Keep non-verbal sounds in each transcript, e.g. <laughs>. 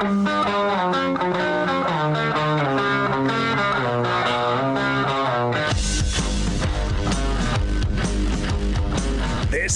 Thank you.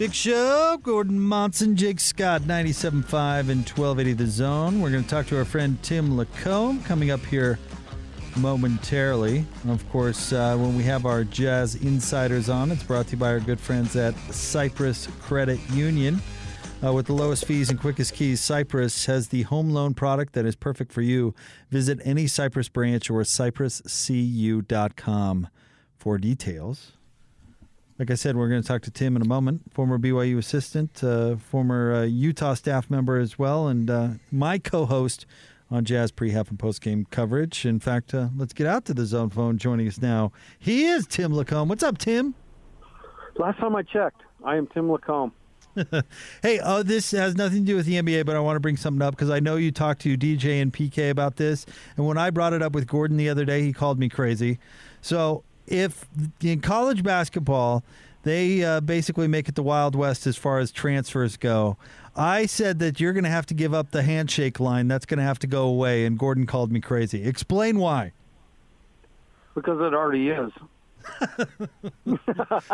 Big Show, Gordon Monson, Jake Scott, 97.5 and 1280 The Zone. We're going to talk to our friend Tim LaComb coming up here momentarily. Of course, uh, when we have our Jazz Insiders on, it's brought to you by our good friends at Cyprus Credit Union. Uh, with the lowest fees and quickest keys, Cyprus has the home loan product that is perfect for you. Visit any Cyprus branch or cypruscu.com for details. Like I said, we're going to talk to Tim in a moment, former BYU assistant, uh, former uh, Utah staff member as well, and uh, my co host on Jazz pre half and post game coverage. In fact, uh, let's get out to the zone phone. Joining us now, he is Tim LaComb. What's up, Tim? Last time I checked, I am Tim LaComb. <laughs> <laughs> hey, uh, this has nothing to do with the NBA, but I want to bring something up because I know you talked to DJ and PK about this. And when I brought it up with Gordon the other day, he called me crazy. So if in college basketball they uh, basically make it the Wild West as far as transfers go. I said that you're going to have to give up the handshake line. That's going to have to go away. And Gordon called me crazy. Explain why. Because it already is. <laughs>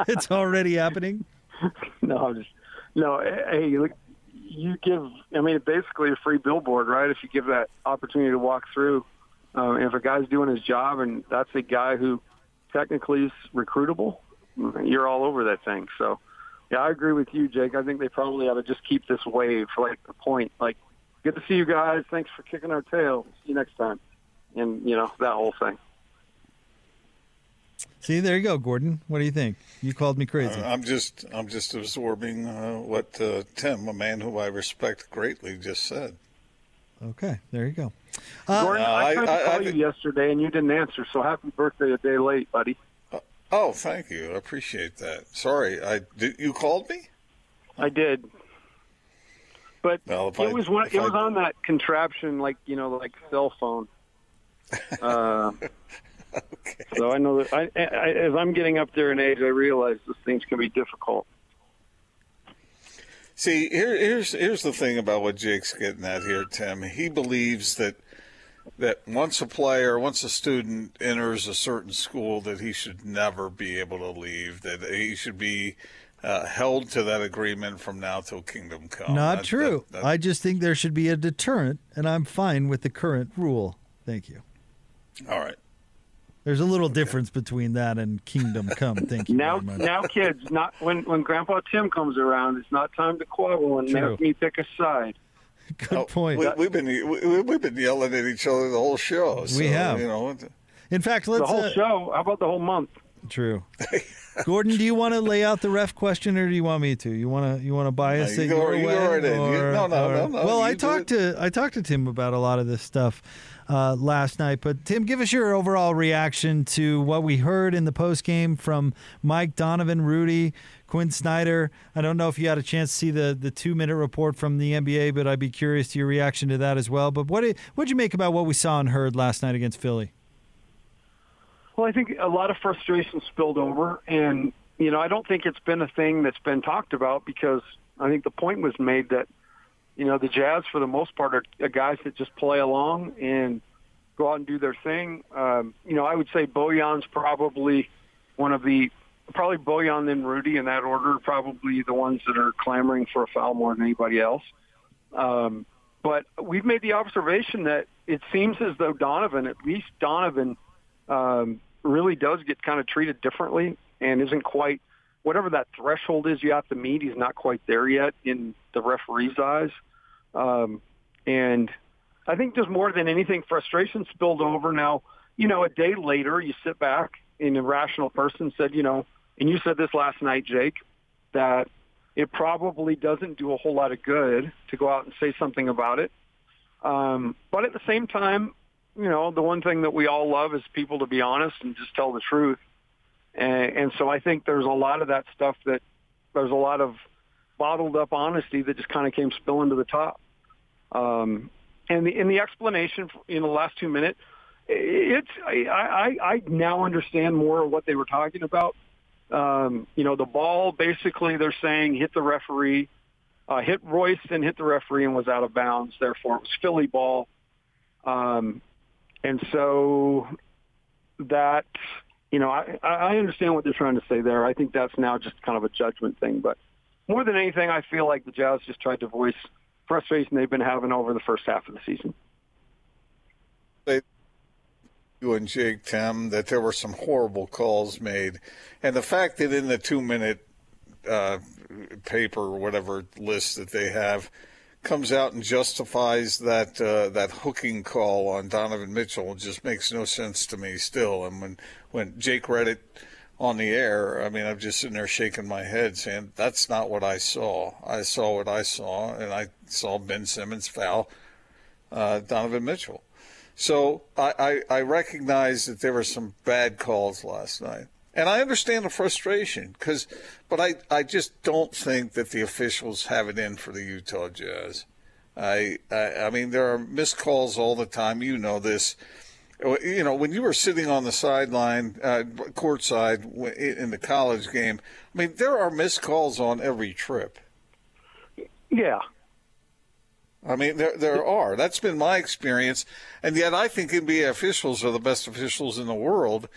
it's already happening. <laughs> no, I'm just no. Hey, look, you give. I mean, basically a free billboard, right? If you give that opportunity to walk through, um, if a guy's doing his job, and that's a guy who technically is recruitable, you're all over that thing. So, yeah, I agree with you, Jake. I think they probably ought to just keep this wave for like the point. Like, good to see you guys. Thanks for kicking our tail. See you next time. And you know that whole thing. See, there you go, Gordon. What do you think? You called me crazy. Uh, I'm just, I'm just absorbing uh, what uh, Tim, a man who I respect greatly, just said. Okay, there you go. Uh, Gordon, I tried I, to call I, you yesterday and you didn't answer. So happy birthday a day late, buddy. Uh, oh, thank you. I appreciate that. Sorry, I did. You called me. I did. But well, it was one, it was on that contraption, like you know, like cell phone. <laughs> Uh, okay. So I know that I, I, as I'm getting up there in age, I realize these things can be difficult. See, here, here's here's the thing about what Jake's getting at here, Tim. He believes that that once a player, once a student enters a certain school, that he should never be able to leave. That he should be uh, held to that agreement from now till kingdom come. Not that, true. That, that, I just think there should be a deterrent, and I'm fine with the current rule. Thank you. All right. There's a little <laughs> difference between that and Kingdom Come. Thank you. now, now, kids, not when when Grandpa Tim comes around, it's not time to quarrel and True. make me pick a side. <laughs> Good oh, point. We, have been we, have been yelling at each other the whole show. So, we have. You know. In fact, let's the whole uh, show. How about the whole month? True. <laughs> Gordon, do you want to lay out the ref question, or do you want me to? You want to you want to bias no, it you your you way? Or, no, no, or, no, no, Well, I talked to I talked to Tim about a lot of this stuff uh, last night. But Tim, give us your overall reaction to what we heard in the post game from Mike Donovan, Rudy, Quin Snyder. I don't know if you had a chance to see the the two minute report from the NBA, but I'd be curious to your reaction to that as well. But what did what you make about what we saw and heard last night against Philly? Well, I think a lot of frustration spilled over, and you know I don't think it's been a thing that's been talked about because I think the point was made that you know, the Jazz for the most part are guys that just play along and go out and do their thing. Um, you know, I would say Bojan's probably one of the probably Bojan then Rudy in that order, probably the ones that are clamoring for a foul more than anybody else. Um, but we've made the observation that it seems as though Donovan, at least Donovan, um, really does get kind of treated differently and isn't quite whatever that threshold is you have to meet. He's not quite there yet in the referee's eyes. Um, and I think just more than anything, frustration spilled over. Now, you know, a day later, you sit back and a rational person said, you know, and you said this last night, Jake, that it probably doesn't do a whole lot of good to go out and say something about it. Um, but at the same time, you know, the one thing that we all love is people to be honest and just tell the truth. And, and so I think there's a lot of that stuff that there's a lot of bottled up honesty that just kind of came spilling to the top. Um, and the in the explanation in the last two minutes, it's I, I I now understand more of what they were talking about. Um, you know, the ball basically they're saying hit the referee, uh, hit Royce and hit the referee and was out of bounds. Therefore, it was Philly ball. Um, and so that you know, I, I understand what they're trying to say there. I think that's now just kind of a judgment thing. But more than anything, I feel like the Jazz just tried to voice frustration they've been having over the first half of the season. They, You and Jake, Tim, that there were some horrible calls made, and the fact that in the two-minute uh, paper or whatever list that they have comes out and justifies that uh, that hooking call on Donovan Mitchell just makes no sense to me still. And when when Jake read it on the air, I mean, I'm just sitting there shaking my head, saying that's not what I saw. I saw what I saw, and I saw Ben Simmons foul uh, Donovan Mitchell. So I, I, I recognize that there were some bad calls last night. And I understand the frustration, because, but I, I just don't think that the officials have it in for the Utah Jazz. I, I, I mean, there are missed calls all the time. You know this you know, when you were sitting on the sideline, uh, courtside in the college game, I mean, there are missed calls on every trip. Yeah. I mean, there there are. That's been my experience, and yet I think NBA officials are the best officials in the world,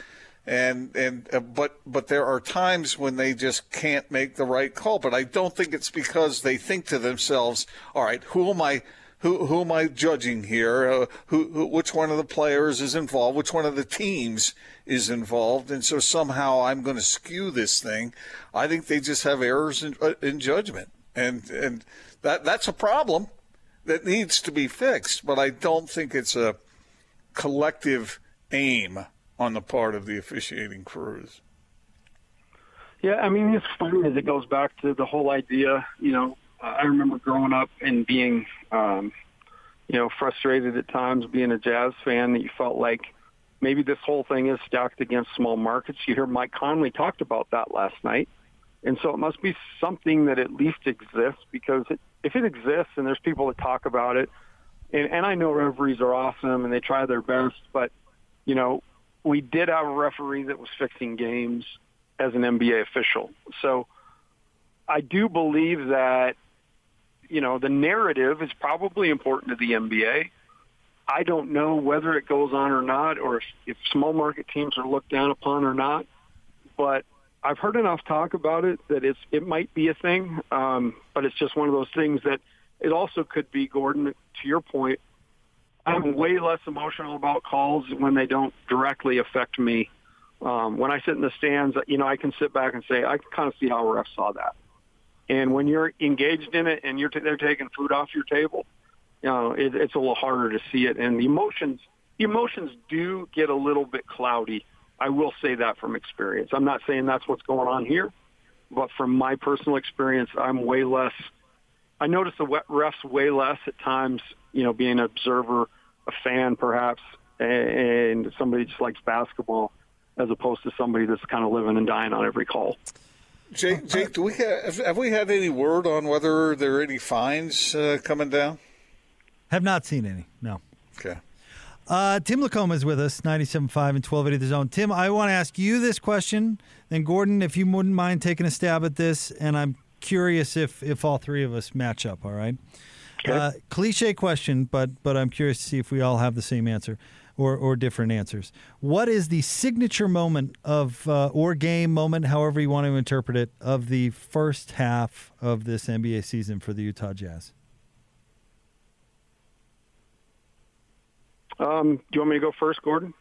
and and uh, but but there are times when they just can't make the right call. But I don't think it's because they think to themselves, "All right, who am I?" who who am I judging here? Uh, who, who, which one of the players is involved? Which one of the teams is involved? And so somehow I'm going to skew this thing. I think they just have errors in, uh, in judgment, and and that that's a problem that needs to be fixed. But I don't think it's a collective aim on the part of the officiating crews. Yeah, I mean, it's funny as it goes back to the whole idea, you know, I remember growing up and being, um, you know, frustrated at times being a jazz fan that you felt like maybe this whole thing is stacked against small markets. You hear Mike Conley talked about that last night. And so it must be something that at least exists because it, if it exists and there's people that talk about it, and, and I know referees are awesome and they try their best, but, you know, we did have a referee that was fixing games as an NBA official. So I do believe that you know, the narrative is probably important to the NBA. I don't know whether it goes on or not, or if, if small market teams are looked down upon or not. But I've heard enough talk about it that it's it might be a thing, um, but it's just one of those things that it also could be. Gordon, to your point, I'm way less emotional about calls when they don't directly affect me. Um, when I sit in the stands, you know, I can sit back and say I can kind of see how a ref saw that. And when you're engaged in it and you're t- they're taking food off your table, you know, it, it's a little harder to see it. And the emotions, the emotions do get a little bit cloudy. I will say that from experience. I'm not saying that's what's going on here, but from my personal experience, I'm way less. I notice the refs way less at times. You know, being an observer, a fan perhaps, and somebody just likes basketball, as opposed to somebody that's kind of living and dying on every call. Jake, Jake, do we have, have we had any word on whether there are any fines uh, coming down? Have not seen any. No. Okay. Uh, Tim LaComb is with us, 97.5 and 1280 The Zone. Tim, I want to ask you this question. Then, Gordon, if you wouldn't mind taking a stab at this, and I'm curious if, if all three of us match up, all right? Okay. Uh, cliche question, but, but I'm curious to see if we all have the same answer or, or different answers. What is the signature moment of, uh, or game moment, however you want to interpret it, of the first half of this NBA season for the Utah Jazz? Um, do you want me to go first, Gordon?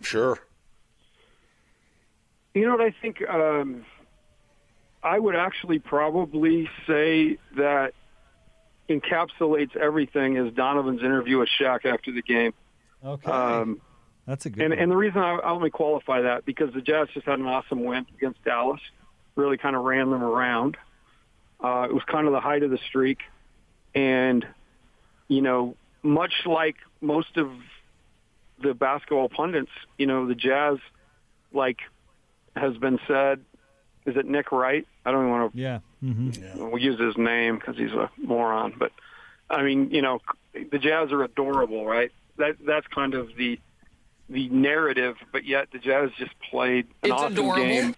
Sure. You know what I think? Um, I would actually probably say that encapsulates everything is Donovan's interview with Shaq after the game. Okay. Um, That's a good and, one. and the reason I, I let me qualify that because the Jazz just had an awesome win against Dallas. Really kind of ran them around. Uh, it was kind of the height of the streak, and you know much like most of the basketball pundits, you know, the Jazz, like has been said, is it Nick Wright? I don't even want to. Yeah. Mm-hmm. We use his name because he's a moron, but I mean, you know, the Jazz are adorable, right? That that's kind of the the narrative, but yet the Jazz just played an It's awesome adorable. game.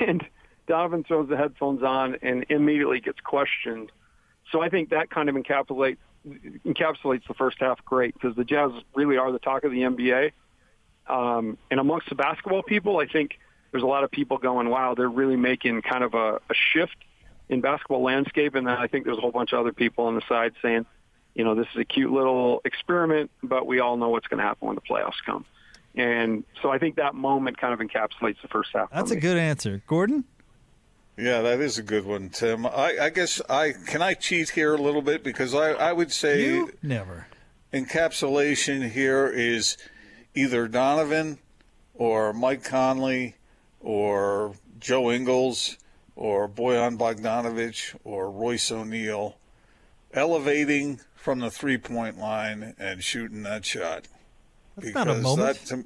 And Donovan throws the headphones on and immediately gets questioned. So I think that kind of encapsulates encapsulates the first half great because the Jazz really are the talk of the NBA. Um, and amongst the basketball people, I think there's a lot of people going, "Wow, they're really making kind of a, a shift in basketball landscape." And then I think there's a whole bunch of other people on the side saying, "You know, this is a cute little experiment, but we all know what's going to happen when the playoffs come." And so I think that moment kind of encapsulates the first half. That's a good answer, Gordon. Yeah, that is a good one, Tim. I, I guess I can I cheat here a little bit because I, I would say You never. encapsulation here is either Donovan or Mike Conley or Joe Ingles or Bojan Bogdanovic or Royce O'Neale elevating from the three point line and shooting that shot. That's not a moment. that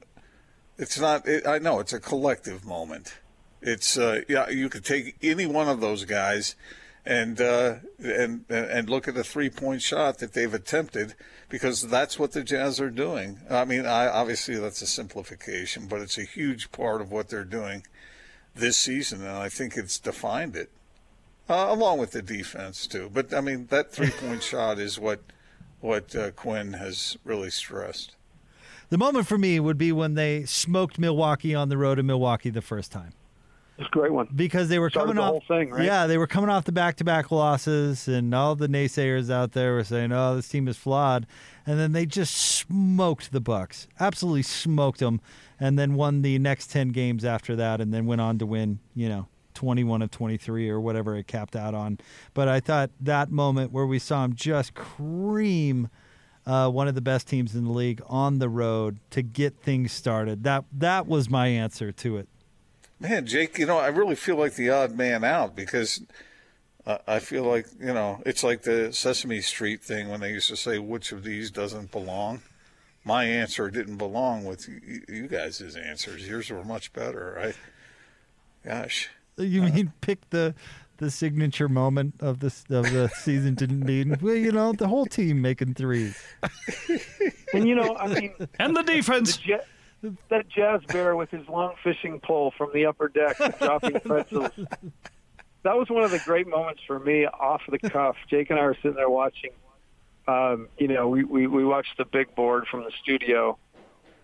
it's not. It, I know it's a collective moment. It's uh, yeah. You could take any one of those guys, and uh, and and look at the three point shot that they've attempted because that's what the Jazz are doing. I mean, I, obviously that's a simplification, but it's a huge part of what they're doing this season, and I think it's defined it, uh, along with the defense too. But I mean, that <laughs> three point shot is what what uh, Quin has really stressed. The moment for me would be when they smoked Milwaukee on the road in Milwaukee the first time. It's a great one. because they were Started coming the off whole thing, right? Yeah, they were coming off the back-to-back losses, and all the naysayers out there were saying, "Oh, this team is flawed," and then they just smoked the Bucks, absolutely smoked them, and then won the next ten games after that, and then went on to win, you know. 21 of 23 or whatever it capped out on. But I thought that moment where we saw him just cream uh, one of the best teams in the league on the road to get things started. That that was my answer to it. Man, Jake, you know, I really feel like the odd man out because uh, I feel like, you know, it's like the Sesame Street thing when they used to say, which of these doesn't belong? My answer didn't belong with you, you guys' answers. Yours were much better, right? Gosh. You mean pick the the signature moment of this of the season didn't mean well, you know, the whole team making threes. And you know, I mean, And the defense. the ja- that jazz bear with his long fishing pole from the upper deck dropping <laughs> pretzels. That was one of the great moments for me off the cuff. Jake and I were sitting there watching. Um, you know, we, we, we watched the big board from the studio,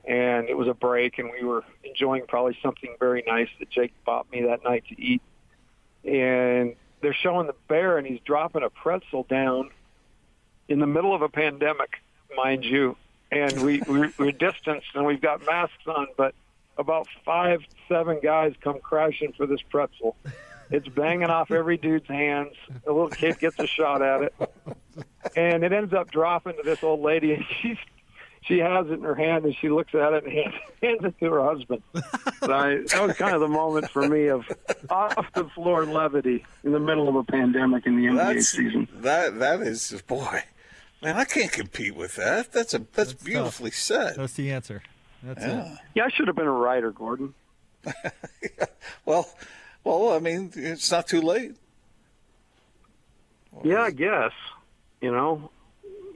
and it was a break, and we were enjoying probably something very nice that Jake bought me that night to eat. And they're showing the bear, and he's dropping a pretzel down in the middle of a pandemic, mind you. And we, we're, we're distanced, and we've got masks on, but about five, seven guys come crashing for this pretzel. It's banging off every dude's hands. A little kid gets a shot at it, and it ends up dropping to this old lady, and <laughs> she's she has it in her hand, and she looks at it and hands, <laughs> hands it to her husband. So I, that was kind of the moment for me of off the floor levity in the middle of a pandemic in the NBA That's, season. that, that is, boy, man, I can't compete with that. That's a that's, That's beautifully said. That's the answer. That's it. Yeah. Yeah, I should have been a writer, Gordon. <laughs> Well, well, I mean, it's not too late. Yeah, I guess. You know,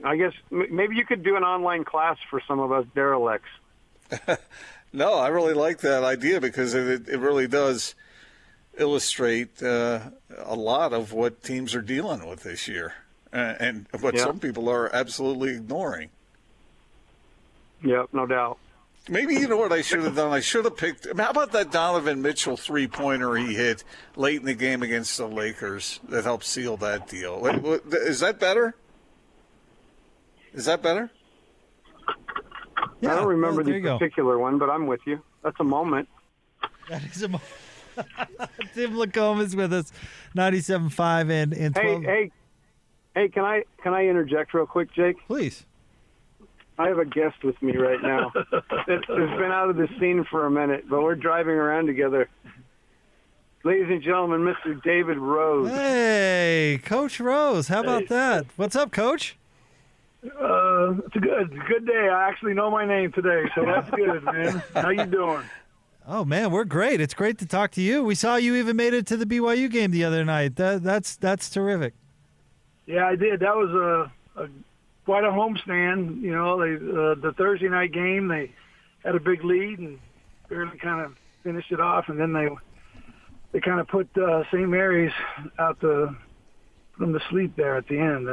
I guess m- maybe you could do an online class for some of us derelicts. <laughs> No, I really like that idea because it, it really does illustrate uh, a lot of what teams are dealing with this year uh, and what Yeah. some people are absolutely ignoring. Yep, no doubt. Maybe you know what I should have done? I should have picked. I mean, how about that Donovan Mitchell three pointer he hit late in the game against the Lakers that helped seal that deal? What, what, is that better? Is that better? Yeah, I don't remember well, the you go. particular one, but I'm with you. That's a moment. That is a mo- <laughs> Tim LaComb is with us, 97.5 and, and 12. Hey, hey, hey! Can I can I interject real quick, Jake? Please. I have a guest with me right now. <laughs> has been out of the scene for a minute, but we're driving around together. Ladies and gentlemen, Mr. David Rose. Hey, Coach Rose. How about Hey. that? What's up, Coach? Uh, it's a good, good day. I actually know my name today, so that's good, man. How you doing? <laughs> Oh man, we're great. It's great to talk to you. We saw you even made it to the BYU game the other night. That, that's that's terrific. Yeah, I did. That was a, a quite a homestand. You know, they uh, the Thursday night game they had a big lead and barely kind of finished it off, and then they they kind of put uh, St. Mary's out the from the sleep there at the end.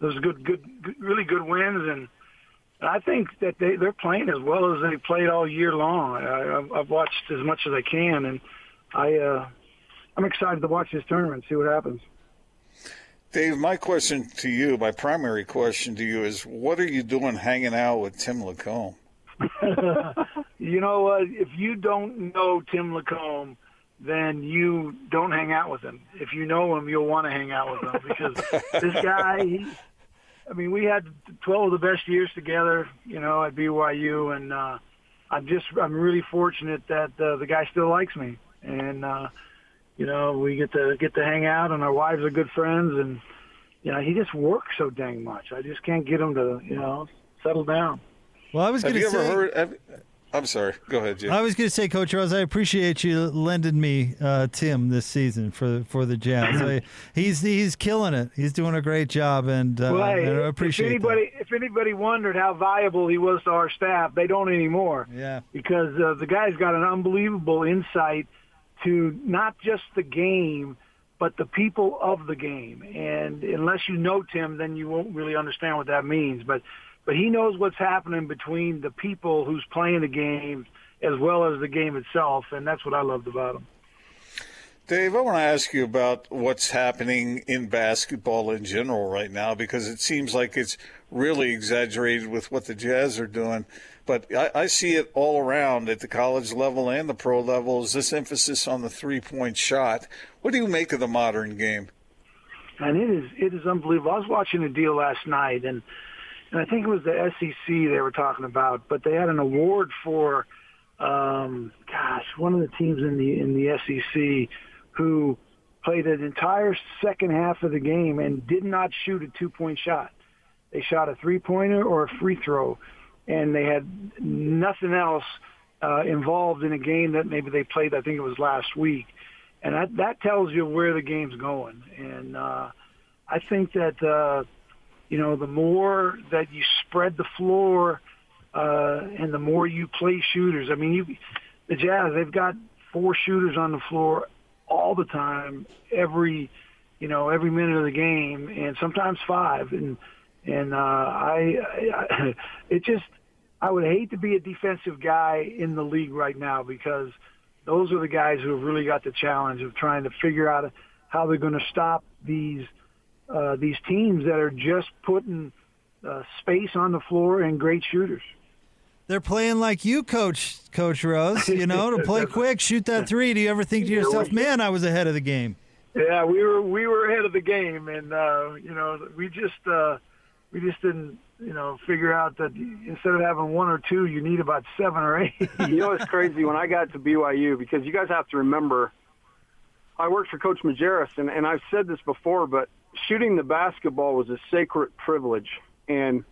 Those good, good, good, really good wins, and I think that they they're playing as well as they played all year long. I, I've watched as much as I can, and I uh, I'm excited to watch this tournament, see what happens. Dave, my question to you, my primary question to you is, what are you doing hanging out with Tim LaComb? <laughs> you know what? If you don't know Tim LaComb, then you don't hang out with him. If you know him, you'll want to hang out with him because <laughs> this guy, he, I mean, we had 12 of the best years together, you know, at BYU, and uh, I'm just, I'm really fortunate that uh, the guy still likes me, and uh, you know, we get to get to hang out, and our wives are good friends, and you know, he just works so dang much. I just can't get him to, you know, settle down. Well, I was going to say. Have you ever heard? Have, I'm sorry. Go ahead, Jim. I was going to say, Coach Rose, I appreciate you lending me uh, Tim this season for for the Jazz. <clears throat> I, he's he's killing it. He's doing a great job, and, uh, well, I appreciate. If anybody that. if anybody wondered how valuable he was to our staff, they don't anymore. Yeah. Because uh, the guy's got an unbelievable insight to not just the game, but the people of the game. And unless you know Tim, then you won't really understand what that means. But but he knows what's happening between the people who's playing the game as well as the game itself, and that's what I loved about him. Dave, I want to ask you about what's happening in basketball in general right now because it seems like it's really exaggerated with what the Jazz are doing. But I, I see it all around at the college level and the pro level is this emphasis on the three point shot. What do you make of the modern game? And it is it is unbelievable. I was watching a deal last night and and I think it was the SEC they were talking about, but they had an award for, um, gosh, one of the teams in the in the SEC who played an entire second half of the game and did not shoot a two point shot. They shot a three pointer or a free throw, and they had nothing else uh, involved in a game that maybe they played. I think it was last week, and that that tells you where the game's going. And uh, I think that. Uh, you know, the more that you spread the floor uh, and the more you play shooters. I mean, you, the Jazz, they've got four shooters on the floor all the time, every, you know, every minute of the game, and sometimes five. And and uh, I, I, it just, I would hate to be a defensive guy in the league right now because those are the guys who have really got the challenge of trying to figure out how they're going to stop these uh, these teams that are just putting uh, space on the floor and great shooters. They're playing like you, Coach Coach Rose. You know, to <laughs> play quick, shoot that three. Do you ever think to yourself, "Man, I was ahead of the game"? Yeah, we were we were ahead of the game, and uh, you know, we just uh, we just didn't you know figure out that instead of having one or two, you need about seven or eight. <laughs> you know, it's crazy when I got to BYU because you guys have to remember, I worked for Coach Majerus, and, and I've said this before, but shooting the basketball was a sacred privilege. And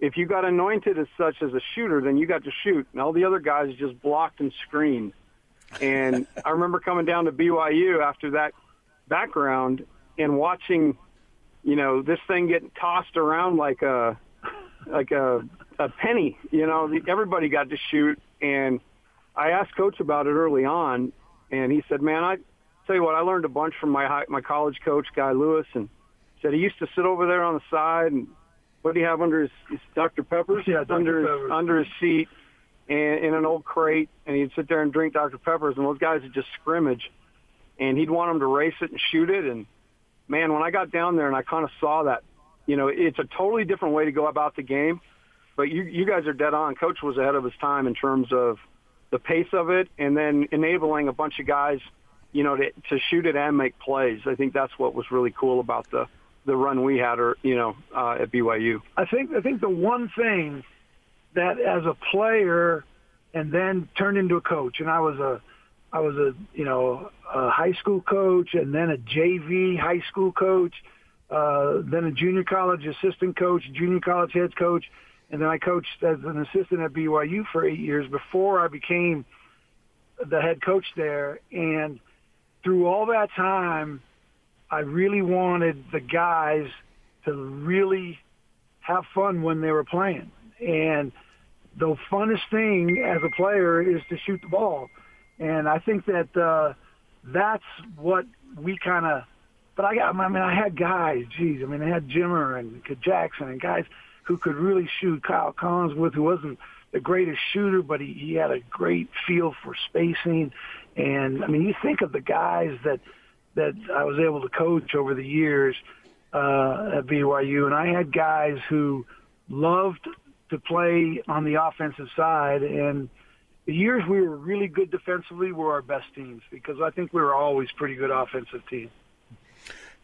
if you got anointed as such as a shooter, then you got to shoot. And all the other guys just blocked and screened. And <laughs> I remember coming down to BYU after that background and watching, you know, this thing getting tossed around like a like a a penny. You know, everybody got to shoot. And I asked coach about it early on, and he said, "Man, I tell you what, I learned a bunch from my high, my college coach, Guy Lewis, and said he used to sit over there on the side and what do you have under his, his Dr. Peppers? Yeah, Dr. under Peppers. his under his seat and in an old crate, and he'd sit there and drink Dr. Peppers, and those guys would just scrimmage, and he'd want them to race it and shoot it, and man, when I got down there and I kind of saw that, you know, it's a totally different way to go about the game, but you you guys are dead on. Coach was ahead of his time in terms of the pace of it, and then enabling a bunch of guys, you know, to to shoot it and make plays. I think that's what was really cool about the the run we had, or you know, uh, at BYU. I think I think the one thing that as a player and then turned into a coach, and I was a I was a you know a high school coach and then a JV high school coach. uh, then a junior college assistant coach, junior college head coach, and then I coached as an assistant at BYU for eight years before I became the head coach there. And through all that time, I really wanted the guys to really have fun when they were playing. And the funnest thing as a player is to shoot the ball. And I think that uh, that's what we kind of. But I got. I mean, I had guys. Geez, I mean, I had Jimmer and Jackson and guys who could really shoot. Kyle Collinsworth, who wasn't the greatest shooter, but he, he had a great feel for spacing. And I mean, you think of the guys that that I was able to coach over the years uh, at BYU, and I had guys who loved to play on the offensive side. And the years we were really good defensively were our best teams because I think we were always pretty good offensive team.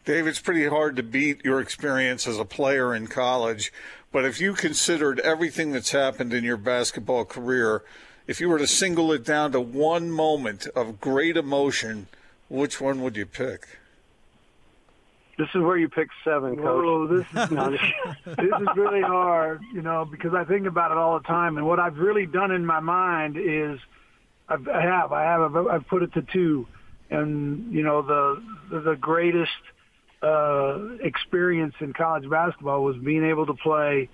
Dave, it's pretty hard to beat your experience as a player in college. But if you considered everything that's happened in your basketball career, if you were to single it down to one moment of great emotion, which one would you pick? This is where you pick seven, coach. Oh, this is <laughs> <laughs> this is really hard, you know, because I think about it all the time. And what I've really done in my mind is, I've, I have, I have, I've put it to two, and you know, the the greatest uh, experience in college basketball was being able to play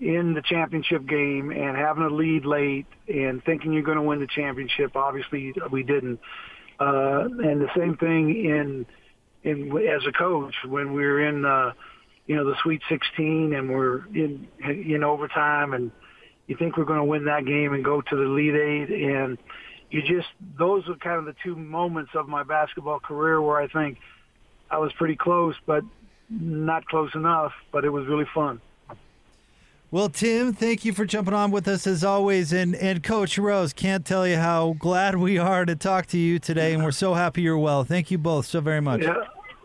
in the championship game and having a lead late and thinking you're going to win the championship. Obviously, we didn't. Uh, and the same thing in in as a coach when we are in uh, you know the Sweet 16 and we're in in overtime and you think we're going to win that game and go to the Elite Eight and you just those are kind of the two moments of my basketball career where I think I was pretty close but not close enough but it was really fun. Well, Tim, thank you for jumping on with us as always. And, and Coach Rose, can't tell you how glad we are to talk to you today. And we're so happy you're well. Thank you both so very much. Yeah.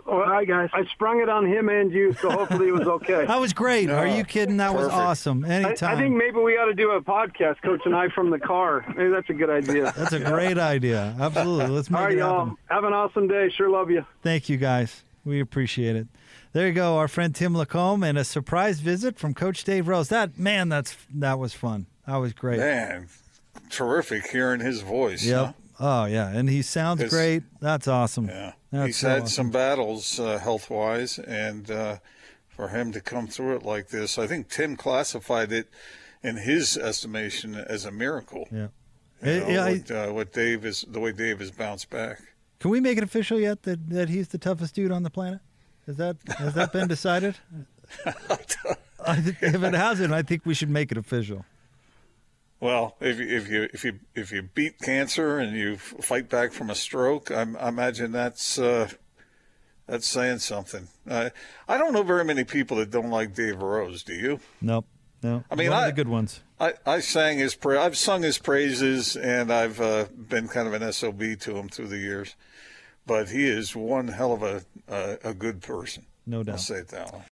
All right, guys. I sprung it on him and you, so hopefully it was <laughs> okay. that was great. Are you kidding? That Perfect. was awesome. Anytime. I, I think maybe we ought to do a podcast, Coach and I, from the car. Maybe that's a good idea. <laughs> That's a great idea. Absolutely. Let's make All right, it y'all. Have an awesome day. Sure love you. Thank you, guys. We appreciate it. There you go, our friend Tim LaComb, and a surprise visit from Coach Dave Rose. That man, that's that was fun. That was great. Man, terrific hearing his voice. Yep. huh? Oh yeah, and he sounds It's- great. That's awesome. Yeah. That's He's so had awesome. some battles uh, health wise, and uh, for him to come through it like this, I think Tim classified it in his estimation as a miracle. Yeah. You know, yeah, I- what, uh, what Dave is, the way Dave has bounced back. Can we make it official yet that, that he's the toughest dude on the planet? Has that has that been <laughs> decided? <laughs> I if it hasn't, I think we should make it official. Well, if you, if you if you if you beat cancer and you fight back from a stroke, I, I imagine that's uh, that's saying something. Uh, I don't know very many people that don't like Dave Rose. Do you? Nope. No. I mean, one I- of the good ones. I, I sang his pra- I've sung his praises, and I've uh, been kind of an sob to him through the years. But he is one hell of a a, a good person. No I'll doubt. say it that way.